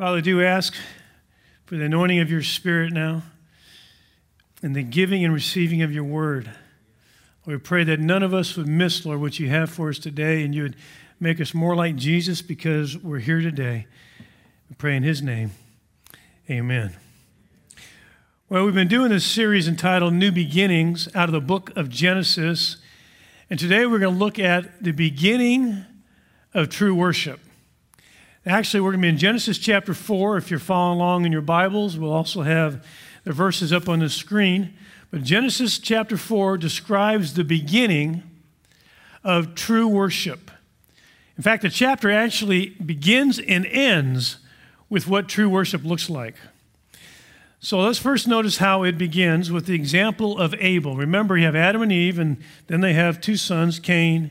Father, do ask for the anointing of your Spirit now and the giving and receiving of your word. We pray that none of us would miss, Lord, what you have for us today, and you would make us more like Jesus because we're here today. We pray in his name. Amen. Well, we've been doing this series entitled New Beginnings out of the book of Genesis. And today we're going to look at the beginning of true worship. Actually, we're going to be in Genesis chapter 4. If you're following along in your Bibles, we'll also have the verses up on the screen. But Genesis chapter 4 describes the beginning of true worship. In fact, the chapter actually begins and ends with what true worship looks like. So let's first notice how it begins with the example of Abel. Remember, you have Adam and Eve, and then they have two sons, Cain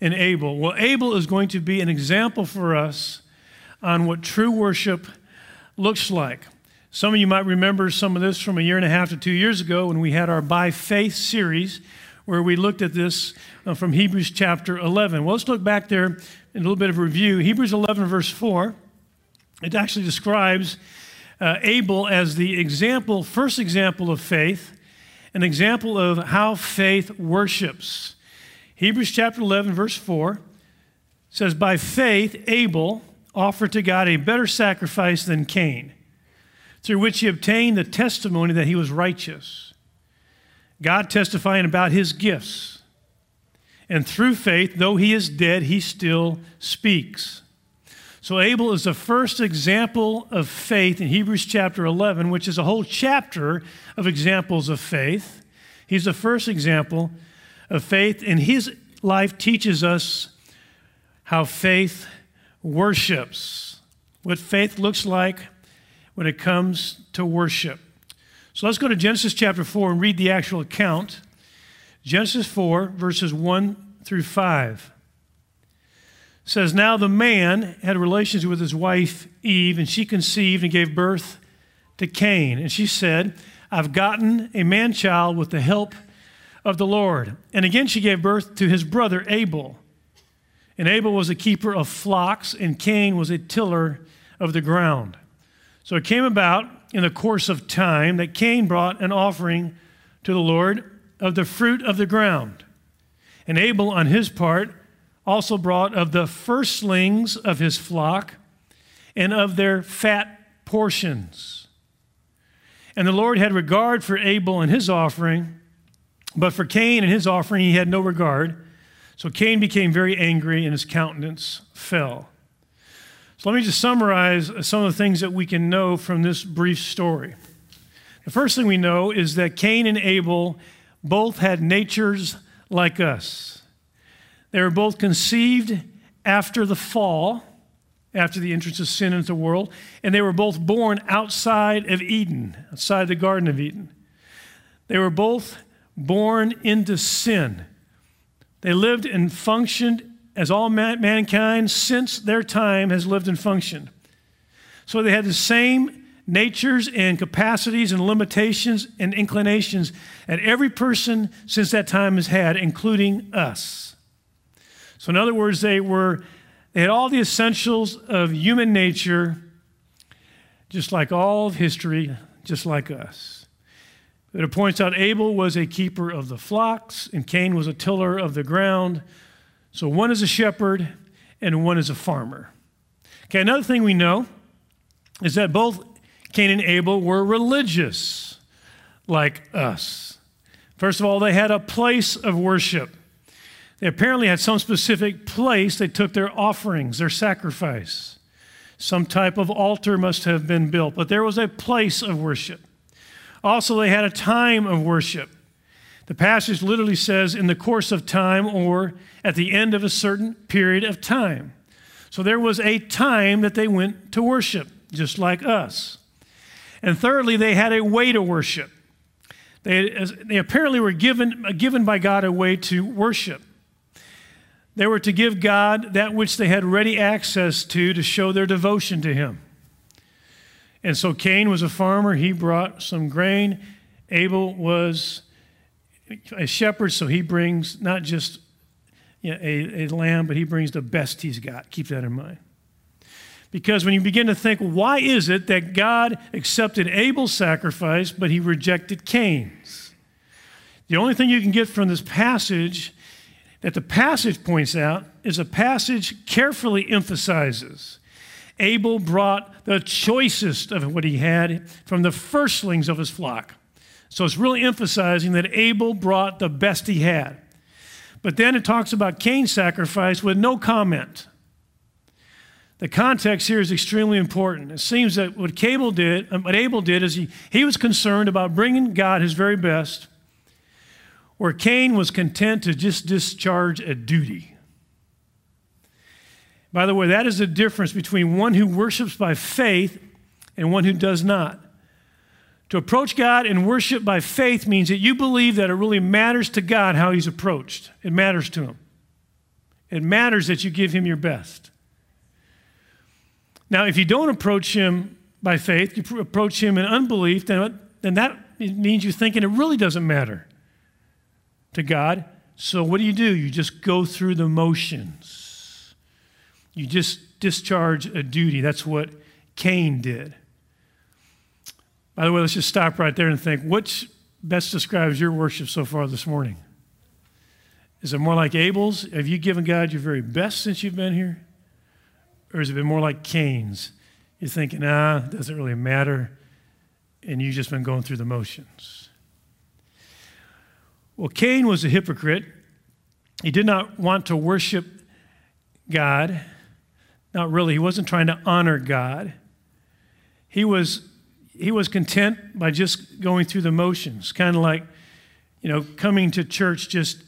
and Abel. Well, Abel is going to be an example for us on what true worship looks like. Some of you might remember some of this from a year and a half to two years ago when we had our By Faith series, where we looked at this uh, from Hebrews chapter 11. Well, let's look back there in a little bit of review. Hebrews 11, verse 4, it actually describes uh, Abel as the example, first example of faith, an example of how faith worships. Hebrews chapter 11, verse 4 says, By faith, Abel offered to God a better sacrifice than Cain, through which he obtained the testimony that he was righteous. God testifying about his gifts. And through faith, though he is dead, he still speaks. So Abel is the first example of faith in Hebrews chapter 11, which is a whole chapter of examples of faith. He's the first example of faith, and his life teaches us how faith worships, what faith looks like when it comes to worship. So let's go to Genesis chapter 4 and read the actual account. Genesis 4, verses 1 through 5 says, Now the man had relations with his wife Eve, and she conceived and gave birth to Cain. And she said, I've gotten a man child with the help of the Lord. And again she gave birth to his brother Abel. And Abel was a keeper of flocks, and Cain was a tiller of the ground. So it came about in the course of time that Cain brought an offering to the Lord of the fruit of the ground. And Abel, on his part, also brought of the firstlings of his flock and of their fat portions. And the Lord had regard for Abel and his offering, but for Cain and his offering he had no regard. So Cain became very angry and his countenance fell. So let me just summarize some of the things that we can know from this brief story. The first thing we know is that Cain and Abel both had natures like us. They were both conceived after the fall, after the entrance of sin into the world, and they were both born outside of Eden, outside the Garden of Eden. They were both born into sin. They lived and functioned as all mankind since their time has lived and functioned. So they had the same natures and capacities and limitations and inclinations that every person since that time has had, including us. So, in other words, they were they had all the essentials of human nature, just like all of history, just like us. It points out Abel was a keeper of the flocks, and Cain was a tiller of the ground. So one is a shepherd, and one is a farmer. Okay, another thing we know is that both Cain and Abel were religious, like us. First of all, they had a place of worship. They apparently had some specific place they took their offerings, their sacrifice. Some type of altar must have been built, but there was a place of worship. Also, they had a time of worship. The passage literally says, in the course of time or at the end of a certain period of time. So there was a time that they went to worship, just like us. And thirdly, they had a way to worship. They, they apparently were given, given by God a way to worship. They were to give God that which they had ready access to to show their devotion to Him. And so Cain was a farmer, he brought some grain. Abel was a shepherd, so he brings not just you know, a, a lamb, but he brings the best he's got. Keep that in mind. Because when you begin to think, why is it that God accepted Abel's sacrifice, but he rejected Cain's? The only thing you can get from this passage that the passage points out is a passage carefully emphasizes. Abel brought the choicest of what he had from the firstlings of his flock. So it's really emphasizing that Abel brought the best he had. But then it talks about Cain's sacrifice with no comment. The context here is extremely important. It seems that what Abel did, what Abel did is he, he was concerned about bringing God his very best, where Cain was content to just discharge a duty. By the way, that is the difference between one who worships by faith and one who does not. To approach God and worship by faith means that you believe that it really matters to God how He's approached. It matters to Him. It matters that you give Him your best. Now, if you don't approach Him by faith, you approach Him in unbelief, then, then that means you're thinking it really doesn't matter to God. So, what do you do? You just go through the motions. You just discharge a duty. That's what Cain did. By the way, let's just stop right there and think which best describes your worship so far this morning? Is it more like Abel's? Have you given God your very best since you've been here? Or has it been more like Cain's? You're thinking, ah, doesn't really matter. And you've just been going through the motions. Well, Cain was a hypocrite. He did not want to worship God. Not really. He wasn't trying to honor God. He was he was content by just going through the motions, kind of like, you know, coming to church just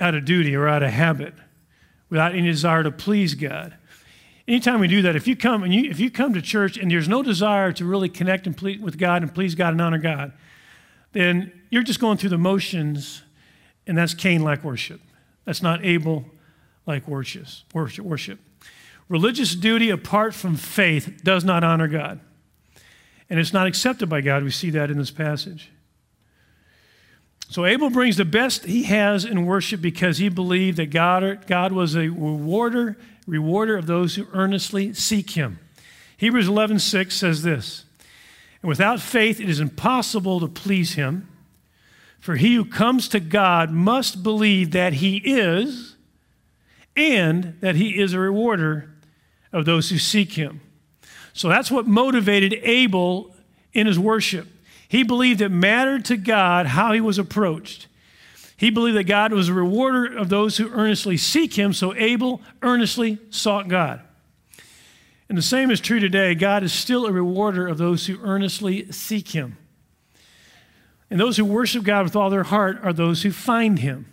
out of duty or out of habit, without any desire to please God. Anytime we do that, if you come and you, if you come to church and there's no desire to really connect and please, with God and please God and honor God, then you're just going through the motions, and that's Cain-like worship. That's not Abel-like worship. Worship. Religious duty apart from faith does not honor God. And it's not accepted by God. We see that in this passage. So Abel brings the best he has in worship because he believed that God, God was a rewarder, rewarder of those who earnestly seek him. Hebrews 11:6 says this, and without faith it is impossible to please him, for he who comes to God must believe that he is and that he is a rewarder of those who seek him. So that's what motivated Abel in his worship. He believed it mattered to God how he was approached. He believed that God was a rewarder of those who earnestly seek him, so Abel earnestly sought God. And the same is true today. God is still a rewarder of those who earnestly seek him. And those who worship God with all their heart are those who find him.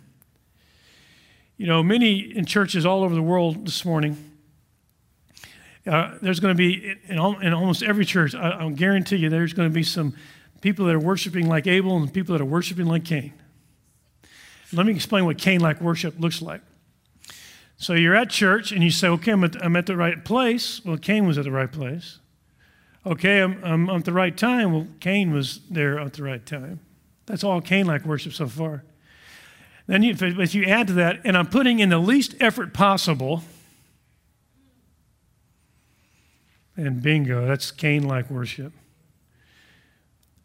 You know, many in churches all over the world this morning uh, there's going to be, in, in, almost every church, I, I'll guarantee you, there's going to be some people that are worshiping like Abel and people that are worshiping like Cain. Let me explain what Cain like worship looks like. So you're at church and you say, okay, I'm at, I'm at the right place. Well, Cain was at the right place. Okay, I'm, I'm, I'm at the right time. Well, Cain was there at the right time. That's all Cain like worship so far. Then, you, if you add to that, and I'm putting in the least effort possible, And bingo, that's Cain like worship.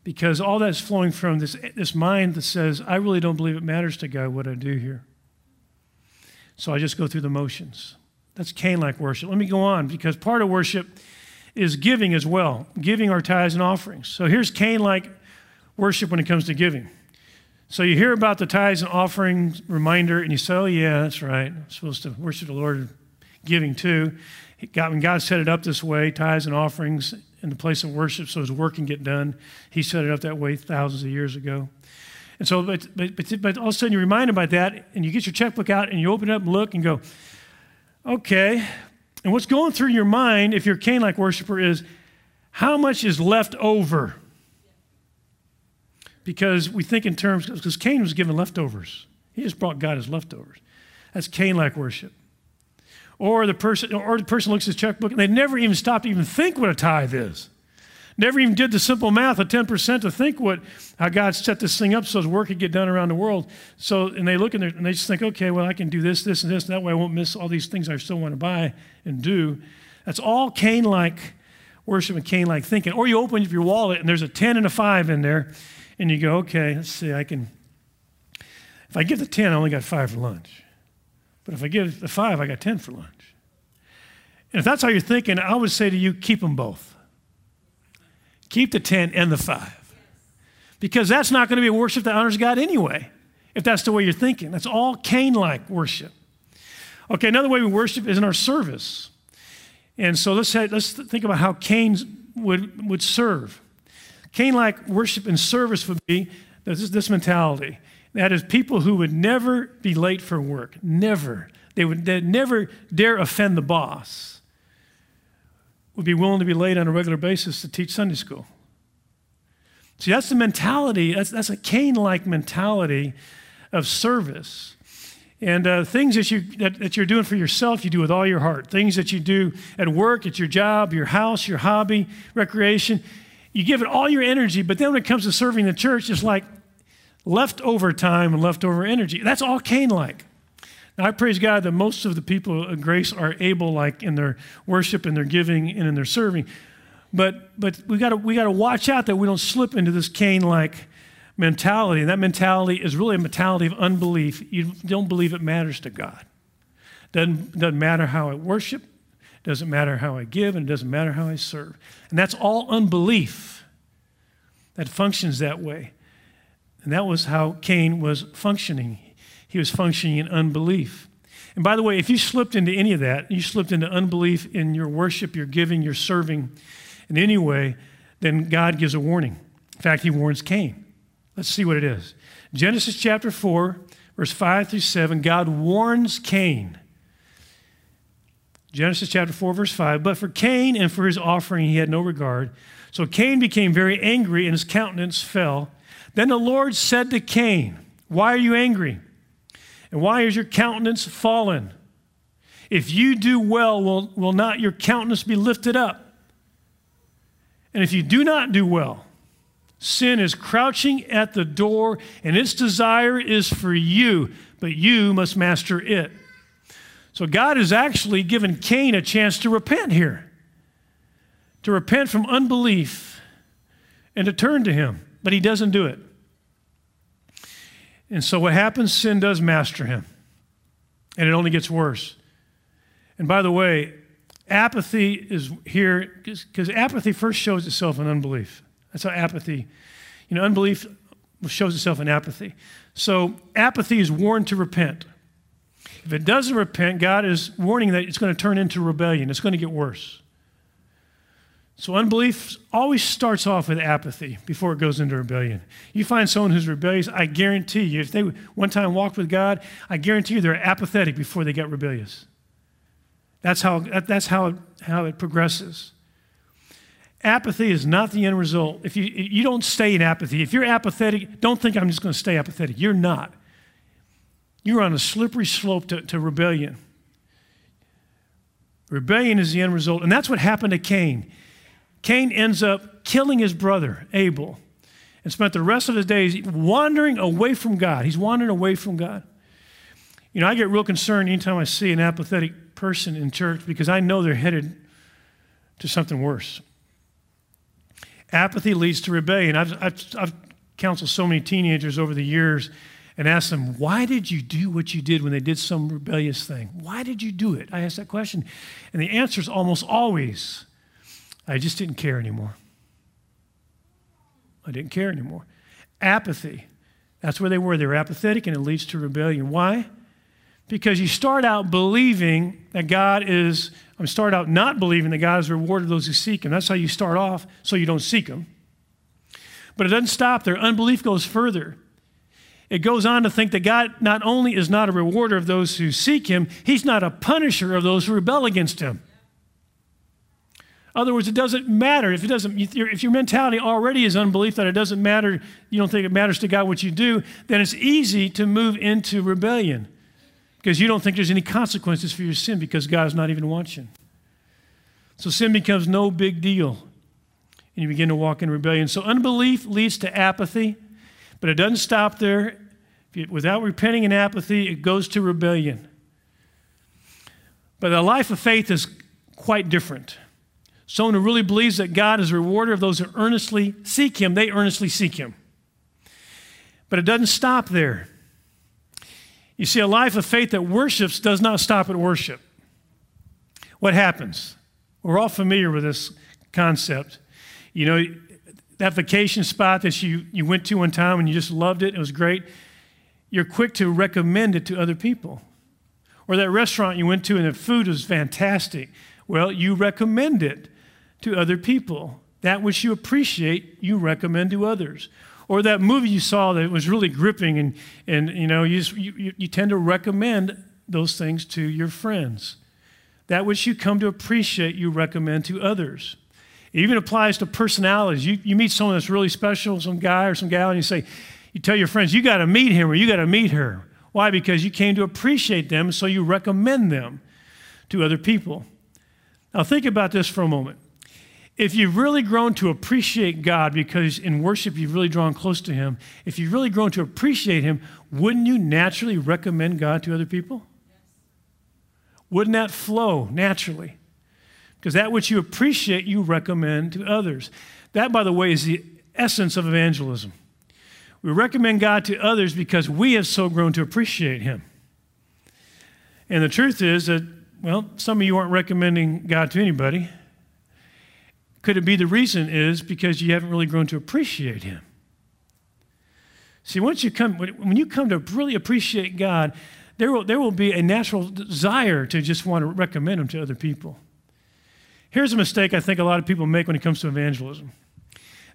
Because all that's flowing from this, this mind that says, I really don't believe it matters to God what I do here. So I just go through the motions. That's Cain like worship. Let me go on because part of worship is giving as well, giving our tithes and offerings. So here's Cain like worship when it comes to giving. So you hear about the tithes and offerings reminder, and you say, Oh, yeah, that's right. I'm supposed to worship the Lord giving too. God, when God set it up this way, tithes and offerings in the place of worship so his work can get done, he set it up that way thousands of years ago. And so, but, but, but, but all of a sudden you're reminded by that, and you get your checkbook out and you open it up and look and go, okay. And what's going through your mind, if you're a Cain like worshiper, is how much is left over? Because we think in terms, because Cain was given leftovers. He just brought God his leftovers. That's Cain like worship. Or the person, or the person looks at his checkbook and they never even stopped to even think what a tithe is. Never even did the simple math of 10% to think what how God set this thing up so his work could get done around the world. So and they look in there and they just think, okay, well, I can do this, this, and this, and that way I won't miss all these things I still want to buy and do. That's all Cain like worship and Cain like thinking. Or you open up your wallet and there's a 10 and a 5 in there, and you go, okay, let's see, I can. If I give the 10, I only got 5 for lunch. But if I give the 5, I got 10 for lunch. And if that's how you're thinking, I would say to you, keep them both. Keep the 10 and the 5. Because that's not going to be a worship that honors God anyway, if that's the way you're thinking. That's all Cain like worship. Okay, another way we worship is in our service. And so let's, let's think about how Cain would, would serve. Cain like worship and service would be this, this mentality. That is, people who would never be late for work, never. They would never dare offend the boss, would be willing to be late on a regular basis to teach Sunday school. See, that's the mentality, that's, that's a Cain like mentality of service. And uh, things that, you, that, that you're doing for yourself, you do with all your heart. Things that you do at work, at your job, your house, your hobby, recreation, you give it all your energy. But then when it comes to serving the church, it's like leftover time and leftover energy. That's all Cain like. Now, I praise God that most of the people of grace are Abel, like in their worship and their giving and in their serving. But, but we got we got to watch out that we don't slip into this Cain like mentality. And that mentality is really a mentality of unbelief. You don't believe it matters to God. Doesn't, doesn't matter how I worship, doesn't matter how I give, and it doesn't matter how I serve. And that's all unbelief that functions that way. And that was how Cain was functioning. He was functioning in unbelief. And by the way, if you slipped into any of that, you slipped into unbelief in your worship, your giving, your serving in any way, then God gives a warning. In fact, he warns Cain. Let's see what it is. Genesis chapter 4, verse 5 through 7, God warns Cain. Genesis chapter 4, verse 5. But for Cain and for his offering he had no regard. So Cain became very angry and his countenance fell. Then the Lord said to Cain, Why are you angry? And why is your countenance fallen? If you do well, will, will not your countenance be lifted up? And if you do not do well, Sin is crouching at the door, and its desire is for you, but you must master it. So God has actually given Cain a chance to repent here, to repent from unbelief and to turn to Him, but he doesn't do it. And so what happens? Sin does master him, and it only gets worse. And by the way, apathy is here because apathy first shows itself in unbelief. That's how apathy, you know, unbelief shows itself in apathy. So apathy is warned to repent. If it doesn't repent, God is warning that it's going to turn into rebellion. It's going to get worse. So unbelief always starts off with apathy before it goes into rebellion. You find someone who's rebellious, I guarantee you, if they one time walked with God, I guarantee you they're apathetic before they get rebellious. That's how, that's how, how it progresses. Apathy is not the end result. If you, you don't stay in apathy, if you're apathetic, don't think I'm just going to stay apathetic. You're not. You're on a slippery slope to, to rebellion. Rebellion is the end result. And that's what happened to Cain. Cain ends up killing his brother, Abel, and spent the rest of his days wandering away from God. He's wandering away from God. You know, I get real concerned anytime I see an apathetic person in church because I know they're headed to something worse. Apathy leads to rebellion. I've, I've, I've counseled so many teenagers over the years and asked them, Why did you do what you did when they did some rebellious thing? Why did you do it? I ask that question. And the answer is almost always, I just didn't care anymore. I didn't care anymore. Apathy. That's where they were. They were apathetic and it leads to rebellion. Why? Because you start out believing that God is, I start out not believing that God has rewarded those who seek Him. That's how you start off, so you don't seek Him. But it doesn't stop there. Unbelief goes further. It goes on to think that God not only is not a rewarder of those who seek Him, He's not a punisher of those who rebel against Him. In other words, it doesn't matter if it doesn't. If your mentality already is unbelief that it doesn't matter, you don't think it matters to God what you do, then it's easy to move into rebellion because you don't think there's any consequences for your sin because God's not even watching. So sin becomes no big deal, and you begin to walk in rebellion. So unbelief leads to apathy, but it doesn't stop there. Without repenting in apathy, it goes to rebellion. But the life of faith is quite different. Someone who really believes that God is a rewarder of those who earnestly seek Him, they earnestly seek Him. But it doesn't stop there. You see, a life of faith that worships does not stop at worship. What happens? We're all familiar with this concept. You know, that vacation spot that you, you went to one time and you just loved it, it was great, you're quick to recommend it to other people. Or that restaurant you went to and the food was fantastic. Well, you recommend it to other people. That which you appreciate, you recommend to others. Or that movie you saw that was really gripping, and, and you know, you, just, you, you tend to recommend those things to your friends. That which you come to appreciate, you recommend to others. It even applies to personalities. You, you meet someone that's really special, some guy or some gal, and you say, you tell your friends, you got to meet him or you got to meet her. Why? Because you came to appreciate them, so you recommend them to other people. Now, think about this for a moment. If you've really grown to appreciate God because in worship you've really drawn close to Him, if you've really grown to appreciate Him, wouldn't you naturally recommend God to other people? Wouldn't that flow naturally? Because that which you appreciate, you recommend to others. That, by the way, is the essence of evangelism. We recommend God to others because we have so grown to appreciate Him. And the truth is that, well, some of you aren't recommending God to anybody. Could it be the reason is because you haven't really grown to appreciate Him? See, once you come, when you come to really appreciate God, there will, there will be a natural desire to just want to recommend Him to other people. Here's a mistake I think a lot of people make when it comes to evangelism.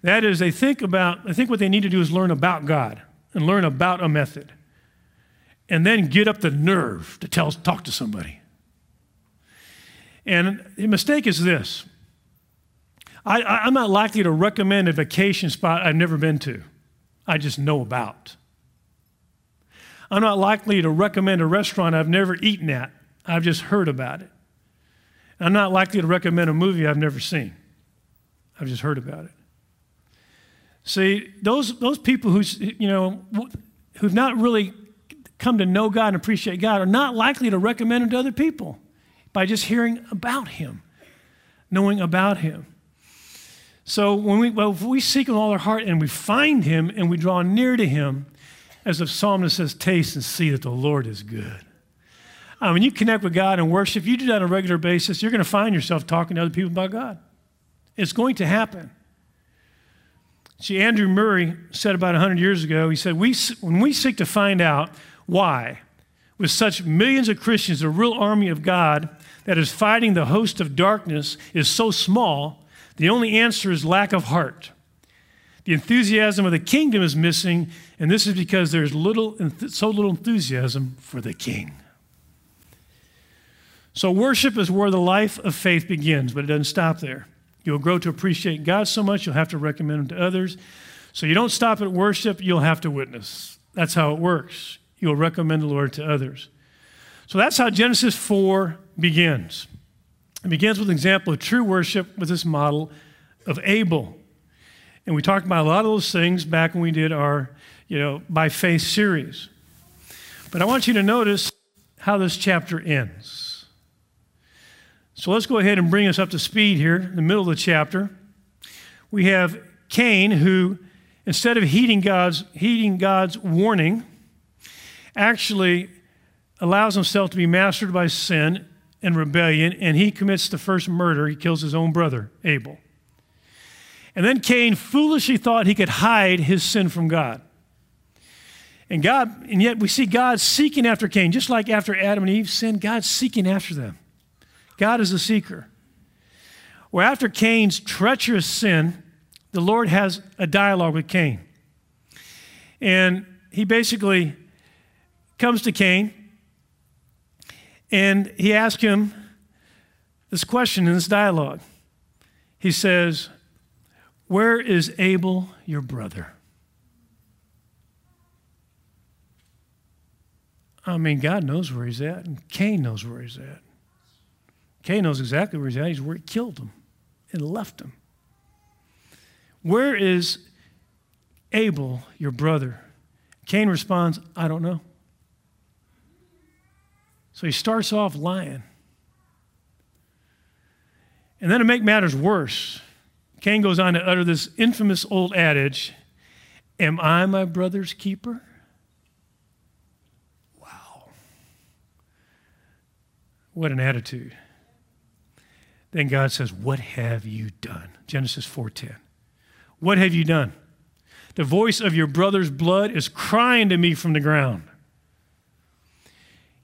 That is, they think about, I think what they need to do is learn about God and learn about a method, and then get up the nerve to tell, talk to somebody. And the mistake is this I, am not likely to recommend a vacation spot I've never been to, I just know about. I'm not likely to recommend a restaurant I've never eaten at, I've just heard about it. I'm not likely to recommend a movie I've never seen, I've just heard about it. See, those, those people who's, you know, who've not really come to know God and appreciate God are not likely to recommend Him to other people by just hearing about Him, knowing about Him. So when we, well, if we seek with all our heart and we find Him and we draw near to Him, as the psalmist says, taste and see that the Lord is good. Uh, when you connect with God and worship, you do that on a regular basis, you're going to find yourself talking to other people about God. It's going to happen. See, Andrew Murray said about 100 years ago, he said, we, when we seek to find out why, with such millions of Christians, the real army of God that is fighting the host of darkness is so small, the only answer is lack of heart. The enthusiasm of the kingdom is missing, and this is because there's little, so little enthusiasm for the king. So, worship is where the life of faith begins, but it doesn't stop there. You'll grow to appreciate God so much, you'll have to recommend Him to others. So you don't stop at worship, you'll have to witness. That's how it works. You'll recommend the Lord to others. So that's how Genesis 4 begins. It begins with an example of true worship with this model of Abel. And we talked about a lot of those things back when we did our, you know, by faith series. But I want you to notice how this chapter ends. So let's go ahead and bring us up to speed here in the middle of the chapter. We have Cain, who, instead of heeding God's, heeding God's warning, actually allows himself to be mastered by sin and rebellion, and he commits the first murder. He kills his own brother, Abel. And then Cain foolishly thought he could hide his sin from God. And God, and yet we see God seeking after Cain, just like after Adam and Eve sinned, God's seeking after them. God is a seeker. Well, after Cain's treacherous sin, the Lord has a dialogue with Cain. And he basically comes to Cain and he asks him this question in this dialogue. He says, Where is Abel, your brother? I mean, God knows where he's at, and Cain knows where he's at. Cain knows exactly where he's at. He's where he killed him and left him. Where is Abel, your brother? Cain responds, I don't know. So he starts off lying. And then to make matters worse, Cain goes on to utter this infamous old adage Am I my brother's keeper? Wow. What an attitude. Then God says, What have you done? Genesis 4:10. What have you done? The voice of your brother's blood is crying to me from the ground.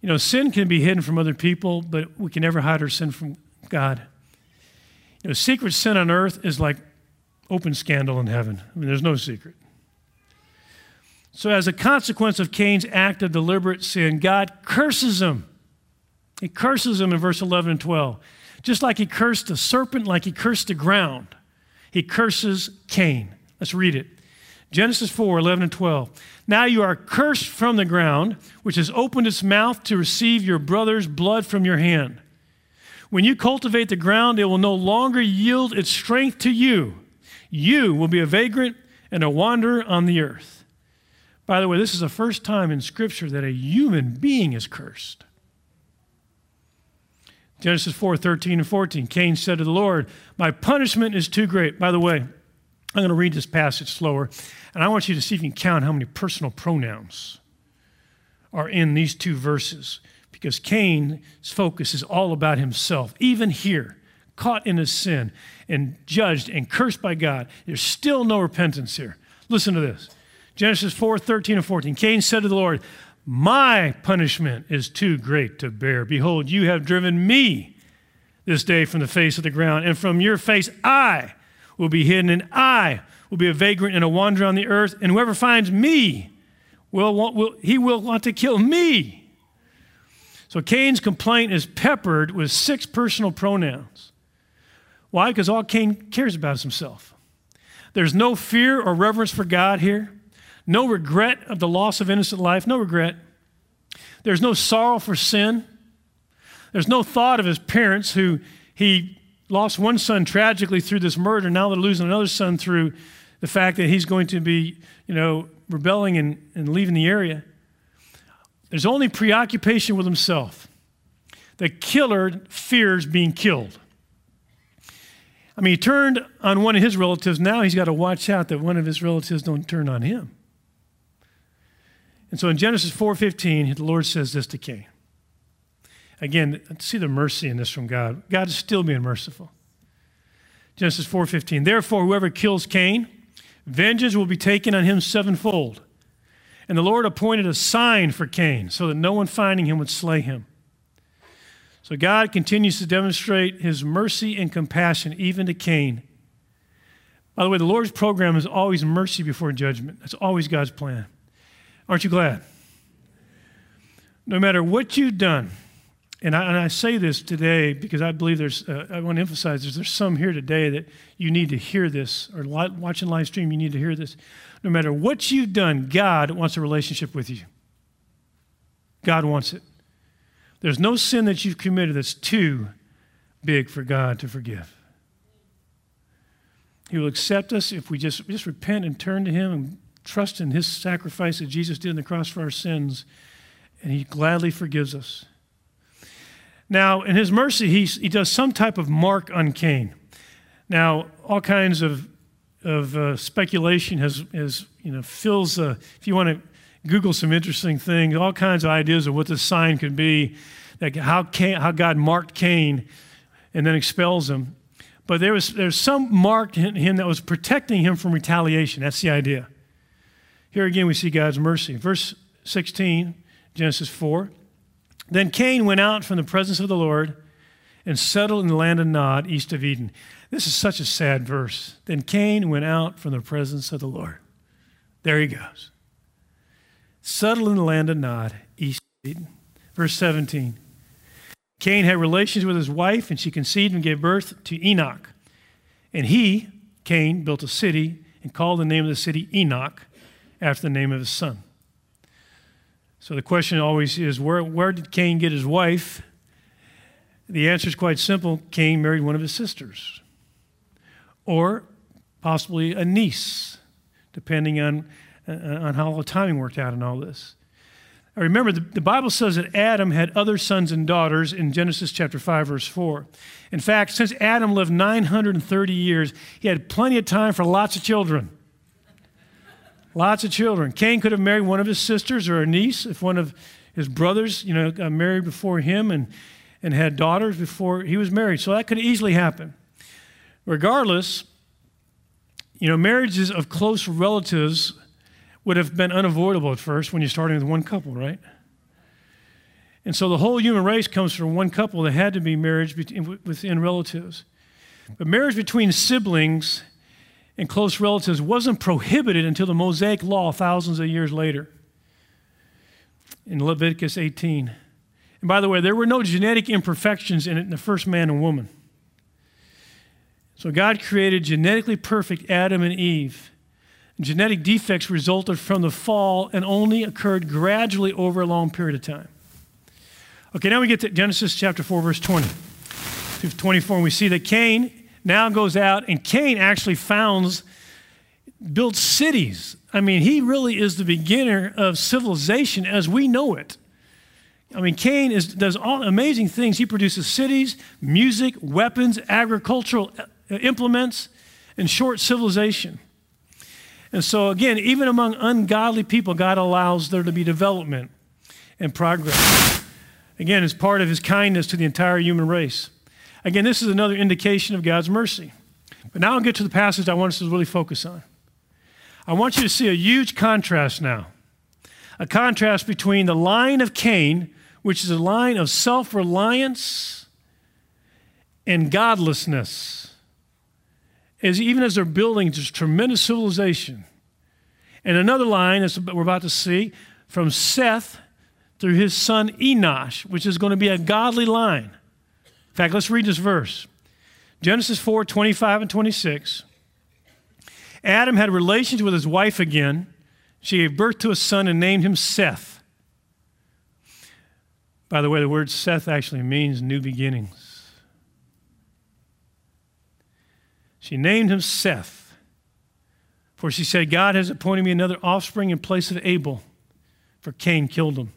You know, sin can be hidden from other people, but we can never hide our sin from God. You know, secret sin on earth is like open scandal in heaven. I mean, there's no secret. So, as a consequence of Cain's act of deliberate sin, God curses him. He curses him in verse 11 and 12. Just like he cursed the serpent, like he cursed the ground, he curses Cain. Let's read it. Genesis 4 11 and 12. Now you are cursed from the ground, which has opened its mouth to receive your brother's blood from your hand. When you cultivate the ground, it will no longer yield its strength to you. You will be a vagrant and a wanderer on the earth. By the way, this is the first time in Scripture that a human being is cursed. Genesis 4 13 and 14. Cain said to the Lord, My punishment is too great. By the way, I'm going to read this passage slower, and I want you to see if you can count how many personal pronouns are in these two verses, because Cain's focus is all about himself. Even here, caught in his sin and judged and cursed by God, there's still no repentance here. Listen to this Genesis 4 13 and 14. Cain said to the Lord, my punishment is too great to bear. Behold, you have driven me this day from the face of the ground, and from your face I will be hidden, and I will be a vagrant and a wanderer on the earth, and whoever finds me will, want, will he will want to kill me. So Cain's complaint is peppered with six personal pronouns. Why? Because all Cain cares about is himself. There's no fear or reverence for God here no regret of the loss of innocent life, no regret. There's no sorrow for sin. There's no thought of his parents who he lost one son tragically through this murder. Now they're losing another son through the fact that he's going to be, you know, rebelling and, and leaving the area. There's only preoccupation with himself. The killer fears being killed. I mean, he turned on one of his relatives. Now he's got to watch out that one of his relatives don't turn on him. And so in Genesis 4:15, the Lord says this to Cain. Again, see the mercy in this from God. God is still being merciful. Genesis 4:15. Therefore, whoever kills Cain, vengeance will be taken on him sevenfold. And the Lord appointed a sign for Cain, so that no one finding him would slay him. So God continues to demonstrate his mercy and compassion even to Cain. By the way, the Lord's program is always mercy before judgment. That's always God's plan. Aren't you glad? No matter what you've done, and I, and I say this today because I believe there's, uh, I want to emphasize there's, there's some here today that you need to hear this, or li- watching live stream, you need to hear this. No matter what you've done, God wants a relationship with you. God wants it. There's no sin that you've committed that's too big for God to forgive. He will accept us if we just, just repent and turn to Him and trust in his sacrifice that Jesus did on the cross for our sins, and he gladly forgives us. Now, in his mercy, he, he does some type of mark on Cain. Now, all kinds of, of uh, speculation has, has, you know, fills, uh, if you want to Google some interesting things, all kinds of ideas of what this sign could be, like how, Cain, how God marked Cain and then expels him. But there was there's some mark in him that was protecting him from retaliation. That's the idea. Here again, we see God's mercy. Verse 16, Genesis 4. Then Cain went out from the presence of the Lord and settled in the land of Nod, east of Eden. This is such a sad verse. Then Cain went out from the presence of the Lord. There he goes. Settled in the land of Nod, east of Eden. Verse 17. Cain had relations with his wife, and she conceived and gave birth to Enoch. And he, Cain, built a city and called the name of the city Enoch after the name of his son. So the question always is where, where did Cain get his wife? The answer is quite simple Cain married one of his sisters, or possibly a niece, depending on, uh, on how the timing worked out in all this. remember, the, the Bible says that Adam had other sons and daughters in Genesis chapter 5, verse 4. In fact, since Adam lived 930 years, he had plenty of time for lots of children. Lots of children. Cain could have married one of his sisters or a niece if one of his brothers, you know, got married before him and, and had daughters before he was married. So that could easily happen. Regardless, you know, marriages of close relatives would have been unavoidable at first when you're starting with one couple, right? And so the whole human race comes from one couple that had to be marriage within relatives. But marriage between siblings and close relatives wasn't prohibited until the Mosaic Law thousands of years later in Leviticus 18. And by the way, there were no genetic imperfections in it in the first man and woman. So God created genetically perfect Adam and Eve. Genetic defects resulted from the fall and only occurred gradually over a long period of time. Okay, now we get to Genesis chapter 4, verse 20 to 24, and we see that Cain now goes out, and Cain actually founds, builds cities. I mean, he really is the beginner of civilization as we know it. I mean, Cain is, does all amazing things. He produces cities, music, weapons, agricultural uh, implements, and short civilization. And so, again, even among ungodly people, God allows there to be development and progress. Again, as part of his kindness to the entire human race. Again, this is another indication of God's mercy. But now I'll get to the passage I want us to really focus on. I want you to see a huge contrast now. A contrast between the line of Cain, which is a line of self reliance and godlessness. As even as they're building this tremendous civilization. And another line, as we're about to see, from Seth through his son Enosh, which is going to be a godly line fact, let's read this verse Genesis 4 25 and 26. Adam had relations with his wife again. She gave birth to a son and named him Seth. By the way, the word Seth actually means new beginnings. She named him Seth, for she said, God has appointed me another offspring in place of Abel, for Cain killed him.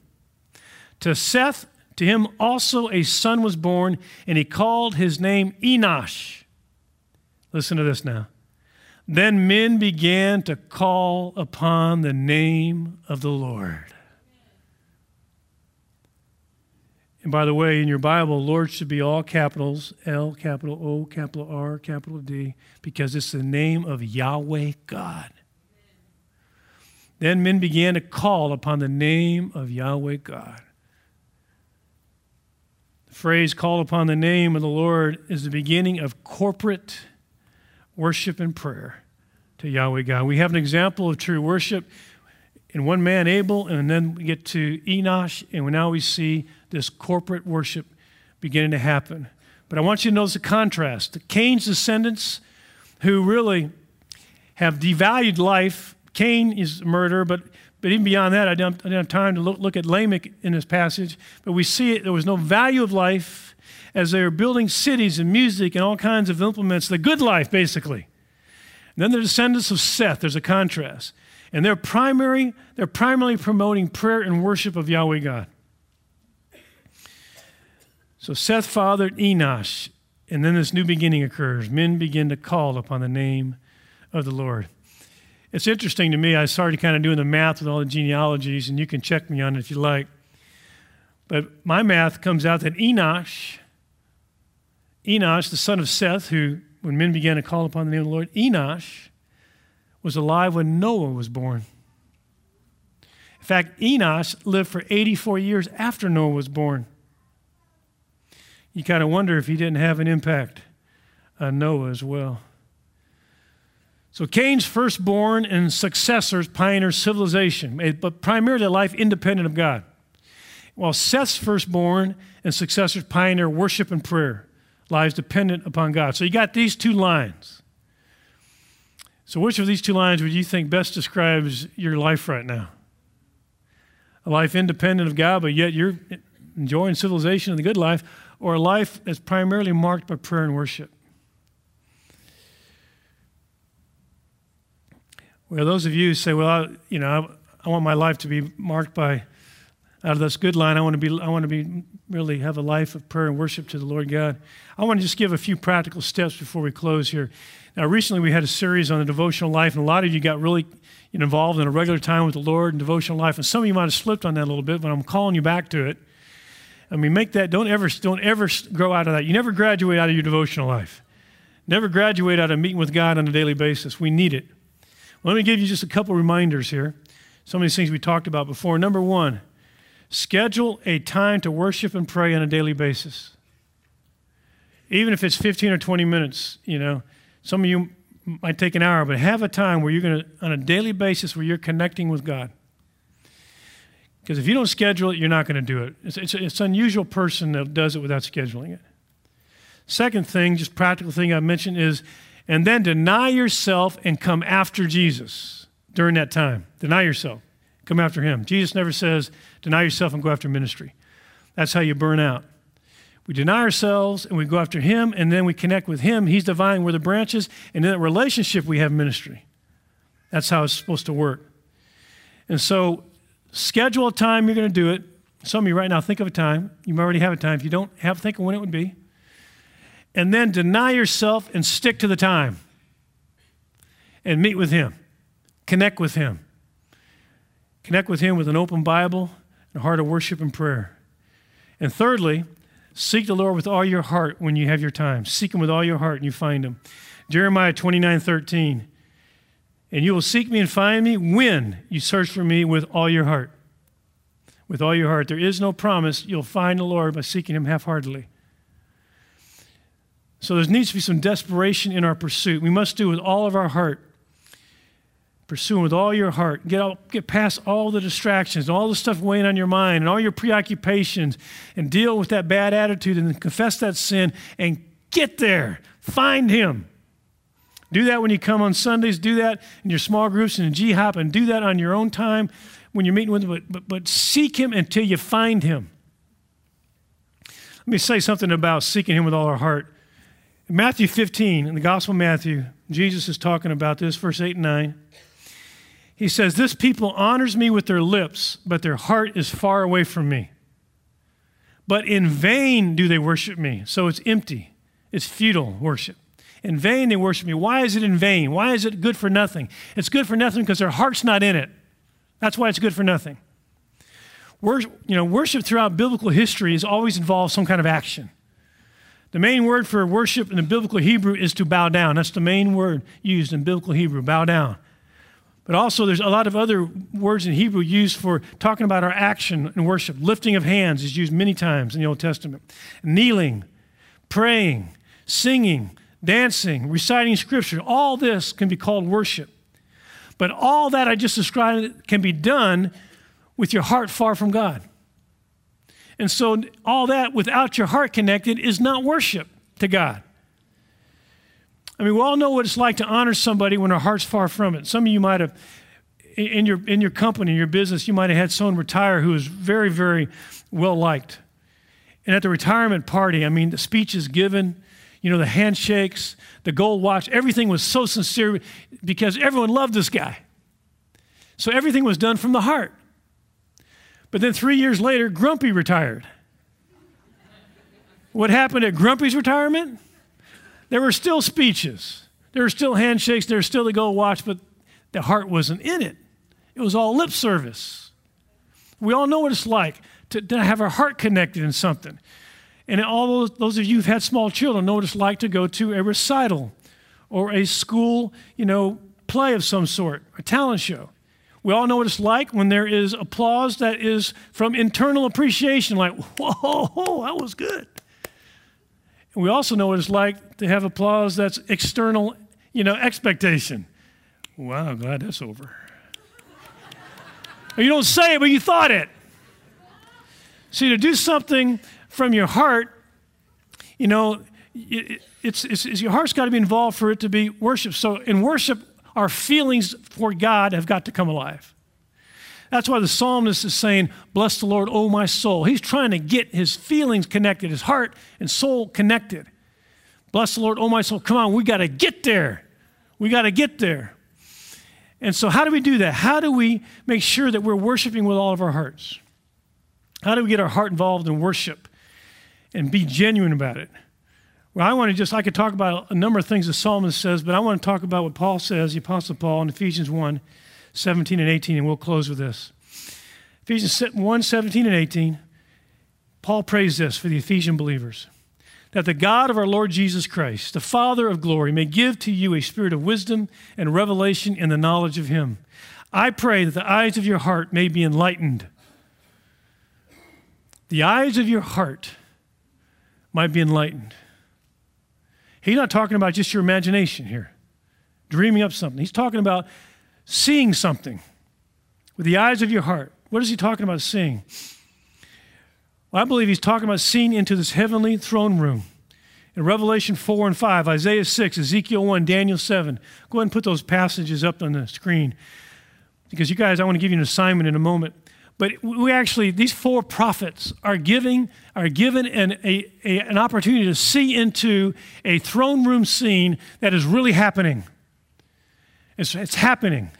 To Seth, to him also a son was born, and he called his name Enosh. Listen to this now. Then men began to call upon the name of the Lord. And by the way, in your Bible, Lord should be all capitals L, capital O, capital R, capital D, because it's the name of Yahweh God. Then men began to call upon the name of Yahweh God phrase, call upon the name of the Lord, is the beginning of corporate worship and prayer to Yahweh God. We have an example of true worship in one man, Abel, and then we get to Enosh, and now we see this corporate worship beginning to happen. But I want you to notice the contrast. Cain's descendants, who really have devalued life, Cain is murder, but but even beyond that, I didn't, I didn't have time to look, look, at Lamech in this passage. But we see it, there was no value of life as they were building cities and music and all kinds of implements, the good life, basically. And then the descendants of Seth, there's a contrast. And they're primary, they're primarily promoting prayer and worship of Yahweh God. So Seth fathered Enosh, and then this new beginning occurs. Men begin to call upon the name of the Lord. It's interesting to me. I started kind of doing the math with all the genealogies, and you can check me on it if you like. But my math comes out that Enosh, Enosh, the son of Seth, who, when men began to call upon the name of the Lord, Enosh was alive when Noah was born. In fact, Enosh lived for 84 years after Noah was born. You kind of wonder if he didn't have an impact on Noah as well. So Cain's firstborn and successors pioneer civilization, but primarily a life independent of God. While Seth's firstborn and successors pioneer worship and prayer, lives dependent upon God. So you got these two lines. So which of these two lines would you think best describes your life right now? A life independent of God, but yet you're enjoying civilization and the good life, or a life that's primarily marked by prayer and worship? Well, those of you who say, well, I, you know, I, I want my life to be marked by out of this good line, I want to be, I want to be really have a life of prayer and worship to the Lord God. I want to just give a few practical steps before we close here. Now, recently we had a series on the devotional life, and a lot of you got really involved in a regular time with the Lord and devotional life, and some of you might have slipped on that a little bit, but I'm calling you back to it. I mean, make that. Don't ever, don't ever grow out of that. You never graduate out of your devotional life. Never graduate out of meeting with God on a daily basis. We need it. Let me give you just a couple reminders here. Some of these things we talked about before. Number one, schedule a time to worship and pray on a daily basis. Even if it's 15 or 20 minutes, you know, some of you might take an hour, but have a time where you're going to, on a daily basis, where you're connecting with God. Because if you don't schedule it, you're not going to do it. It's, it's, it's an unusual person that does it without scheduling it. Second thing, just practical thing I mentioned is, and then deny yourself and come after Jesus during that time. Deny yourself, come after him. Jesus never says, deny yourself and go after ministry. That's how you burn out. We deny ourselves and we go after him, and then we connect with him. He's the vine, we're the branches, and in that relationship, we have ministry. That's how it's supposed to work. And so, schedule a time you're going to do it. Some of you right now think of a time. You already have a time. If you don't have, think of when it would be and then deny yourself and stick to the time and meet with Him, connect with Him. Connect with Him with an open Bible and a heart of worship and prayer. And thirdly, seek the Lord with all your heart when you have your time. Seek Him with all your heart and you find Him. Jeremiah 29 13. And you will seek me and find me when you search for me with all your heart. With all your heart. There is no promise you'll find the Lord by seeking Him half heartedly. So there needs to be some desperation in our pursuit. We must do with all of our heart. Pursue with all your heart. Get, out, get past all the distractions, all the stuff weighing on your mind, and all your preoccupations, and deal with that bad attitude and confess that sin and get there. Find Him. Do that when you come on Sundays. Do that in your small groups and in G Hop, and do that on your own time when you're meeting with Him. But, but, but seek Him until you find Him. Let me say something about seeking Him with all our heart. Matthew 15, in the Gospel of Matthew, Jesus is talking about this, verse 8 and 9. He says, This people honors me with their lips, but their heart is far away from me. But in vain do they worship me. So it's empty, it's futile worship. In vain they worship me. Why is it in vain? Why is it good for nothing? It's good for nothing because their heart's not in it. That's why it's good for nothing. Worship, you know, worship throughout biblical history has always involved some kind of action. The main word for worship in the biblical Hebrew is to bow down. That's the main word used in biblical Hebrew, bow down. But also, there's a lot of other words in Hebrew used for talking about our action in worship. Lifting of hands is used many times in the Old Testament. Kneeling, praying, singing, dancing, reciting scripture, all this can be called worship. But all that I just described can be done with your heart far from God. And so, all that without your heart connected is not worship to God. I mean, we all know what it's like to honor somebody when our heart's far from it. Some of you might have, in your, in your company, in your business, you might have had someone retire who was very, very well liked. And at the retirement party, I mean, the speeches given, you know, the handshakes, the gold watch, everything was so sincere because everyone loved this guy. So everything was done from the heart. But then three years later, Grumpy retired. What happened at Grumpy's retirement? There were still speeches, there were still handshakes, there was still the gold watch, but the heart wasn't in it. It was all lip service. We all know what it's like to, to have our heart connected in something. And all those, those of you who've had small children know what it's like to go to a recital or a school, you know, play of some sort, a talent show. We all know what it's like when there is applause that is from internal appreciation, like, whoa, that was good. And we also know what it's like to have applause that's external, you know, expectation. Wow, glad that's over. you don't say it, but you thought it. See, to do something from your heart, you know, it's, it's, it's your heart's got to be involved for it to be worship. So in worship, our feelings for God have got to come alive. That's why the psalmist is saying, Bless the Lord, O my soul. He's trying to get his feelings connected, his heart and soul connected. Bless the Lord, O my soul. Come on, we got to get there. We got to get there. And so, how do we do that? How do we make sure that we're worshiping with all of our hearts? How do we get our heart involved in worship and be genuine about it? Well, I want to just, I could talk about a number of things that Solomon says, but I want to talk about what Paul says, the Apostle Paul in Ephesians 1 17 and 18, and we'll close with this. Ephesians 1 17 and 18, Paul prays this for the Ephesian believers that the God of our Lord Jesus Christ, the Father of glory, may give to you a spirit of wisdom and revelation in the knowledge of Him. I pray that the eyes of your heart may be enlightened. The eyes of your heart might be enlightened. He's not talking about just your imagination here, dreaming up something. He's talking about seeing something with the eyes of your heart. What is he talking about seeing? Well, I believe he's talking about seeing into this heavenly throne room. In Revelation 4 and 5, Isaiah 6, Ezekiel 1, Daniel 7. Go ahead and put those passages up on the screen. Because you guys, I want to give you an assignment in a moment. But we actually, these four prophets are giving, are given an, a, a, an opportunity to see into a throne room scene that is really happening. It's, it's happening.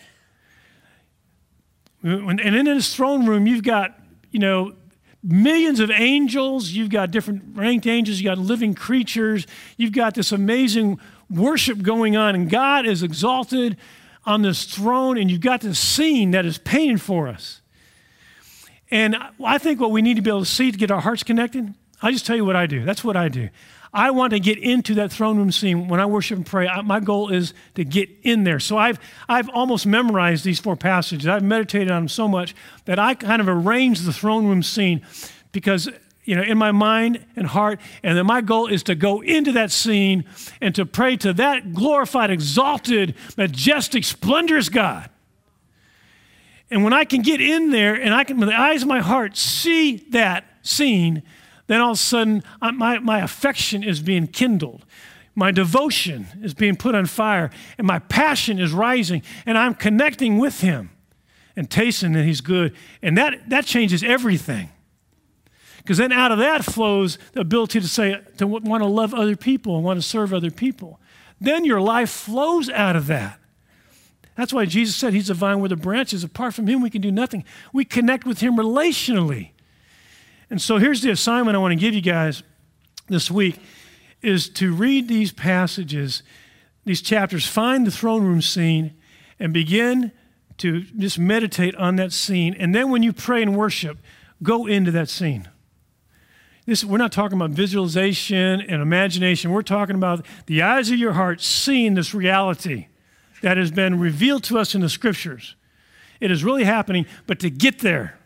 And in this throne room, you've got, you know, millions of angels. You've got different ranked angels. You've got living creatures. You've got this amazing worship going on, and God is exalted on this throne, and you've got this scene that is painted for us. And I think what we need to be able to see to get our hearts connected, I'll just tell you what I do. That's what I do. I want to get into that throne room scene when I worship and pray. I, my goal is to get in there. So I've, I've almost memorized these four passages. I've meditated on them so much that I kind of arrange the throne room scene because, you know, in my mind and heart. And then my goal is to go into that scene and to pray to that glorified, exalted, majestic, splendorous God. And when I can get in there and I can, with the eyes of my heart, see that scene, then all of a sudden my, my affection is being kindled. My devotion is being put on fire, and my passion is rising, and I'm connecting with Him and tasting that He's good. And that, that changes everything. Because then out of that flows the ability to say, to want to love other people and want to serve other people. Then your life flows out of that. That's why Jesus said he's a vine where the branches. Apart from him, we can do nothing. We connect with him relationally. And so here's the assignment I want to give you guys this week is to read these passages, these chapters, find the throne room scene, and begin to just meditate on that scene. And then when you pray and worship, go into that scene. This, we're not talking about visualization and imagination. We're talking about the eyes of your heart seeing this reality that has been revealed to us in the scriptures. It is really happening, but to get there,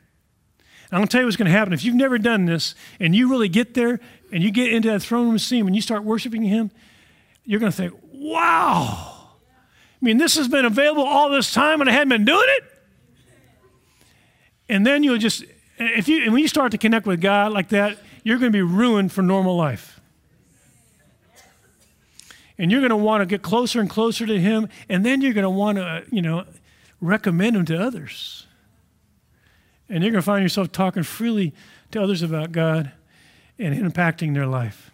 I'm going to tell you what's going to happen. If you've never done this and you really get there and you get into that throne room scene and you start worshiping Him, you're going to think, wow. I mean, this has been available all this time and I hadn't been doing it. And then you'll just, if you, and when you start to connect with God like that, you're going to be ruined for normal life and you're going to want to get closer and closer to him and then you're going to want to you know recommend him to others. And you're going to find yourself talking freely to others about god and impacting their life.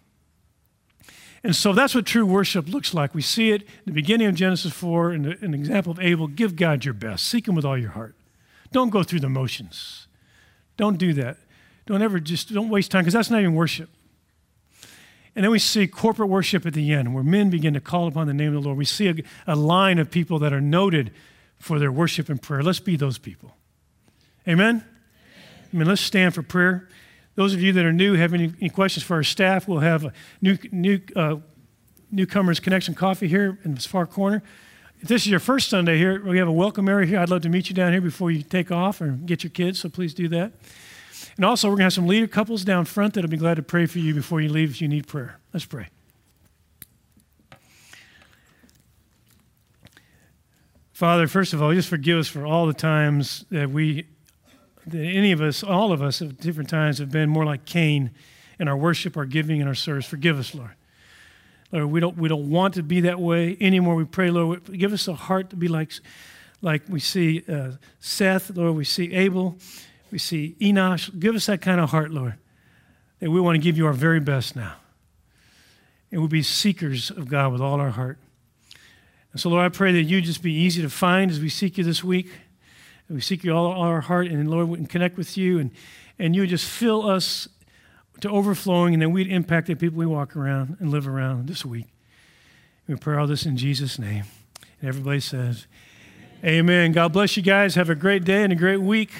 And so that's what true worship looks like. We see it in the beginning of genesis 4 in an example of abel. Give god your best. Seek him with all your heart. Don't go through the motions. Don't do that. Don't ever just don't waste time because that's not even worship and then we see corporate worship at the end, where men begin to call upon the name of the Lord. We see a, a line of people that are noted for their worship and prayer. Let's be those people. Amen? I mean, let's stand for prayer. Those of you that are new, have any, any questions for our staff, we'll have a new, new uh, newcomers connection coffee here in this far corner. If this is your first Sunday here, we have a welcome area here. I'd love to meet you down here before you take off or get your kids, so please do that. And also, we're going to have some leader couples down front that'll be glad to pray for you before you leave if you need prayer. Let's pray. Father, first of all, just forgive us for all the times that we, that any of us, all of us at different times have been more like Cain in our worship, our giving, and our service. Forgive us, Lord. Lord, we don't, we don't want to be that way anymore. We pray, Lord, give us a heart to be like, like we see uh, Seth, Lord, we see Abel. We see Enosh. Give us that kind of heart, Lord, that we want to give you our very best now. And we'll be seekers of God with all our heart. And so, Lord, I pray that you just be easy to find as we seek you this week. And we seek you all, all our heart, and Lord, we can connect with you and, and you just fill us to overflowing, and then we'd impact the people we walk around and live around this week. We pray all this in Jesus' name. And everybody says, Amen. God bless you guys. Have a great day and a great week.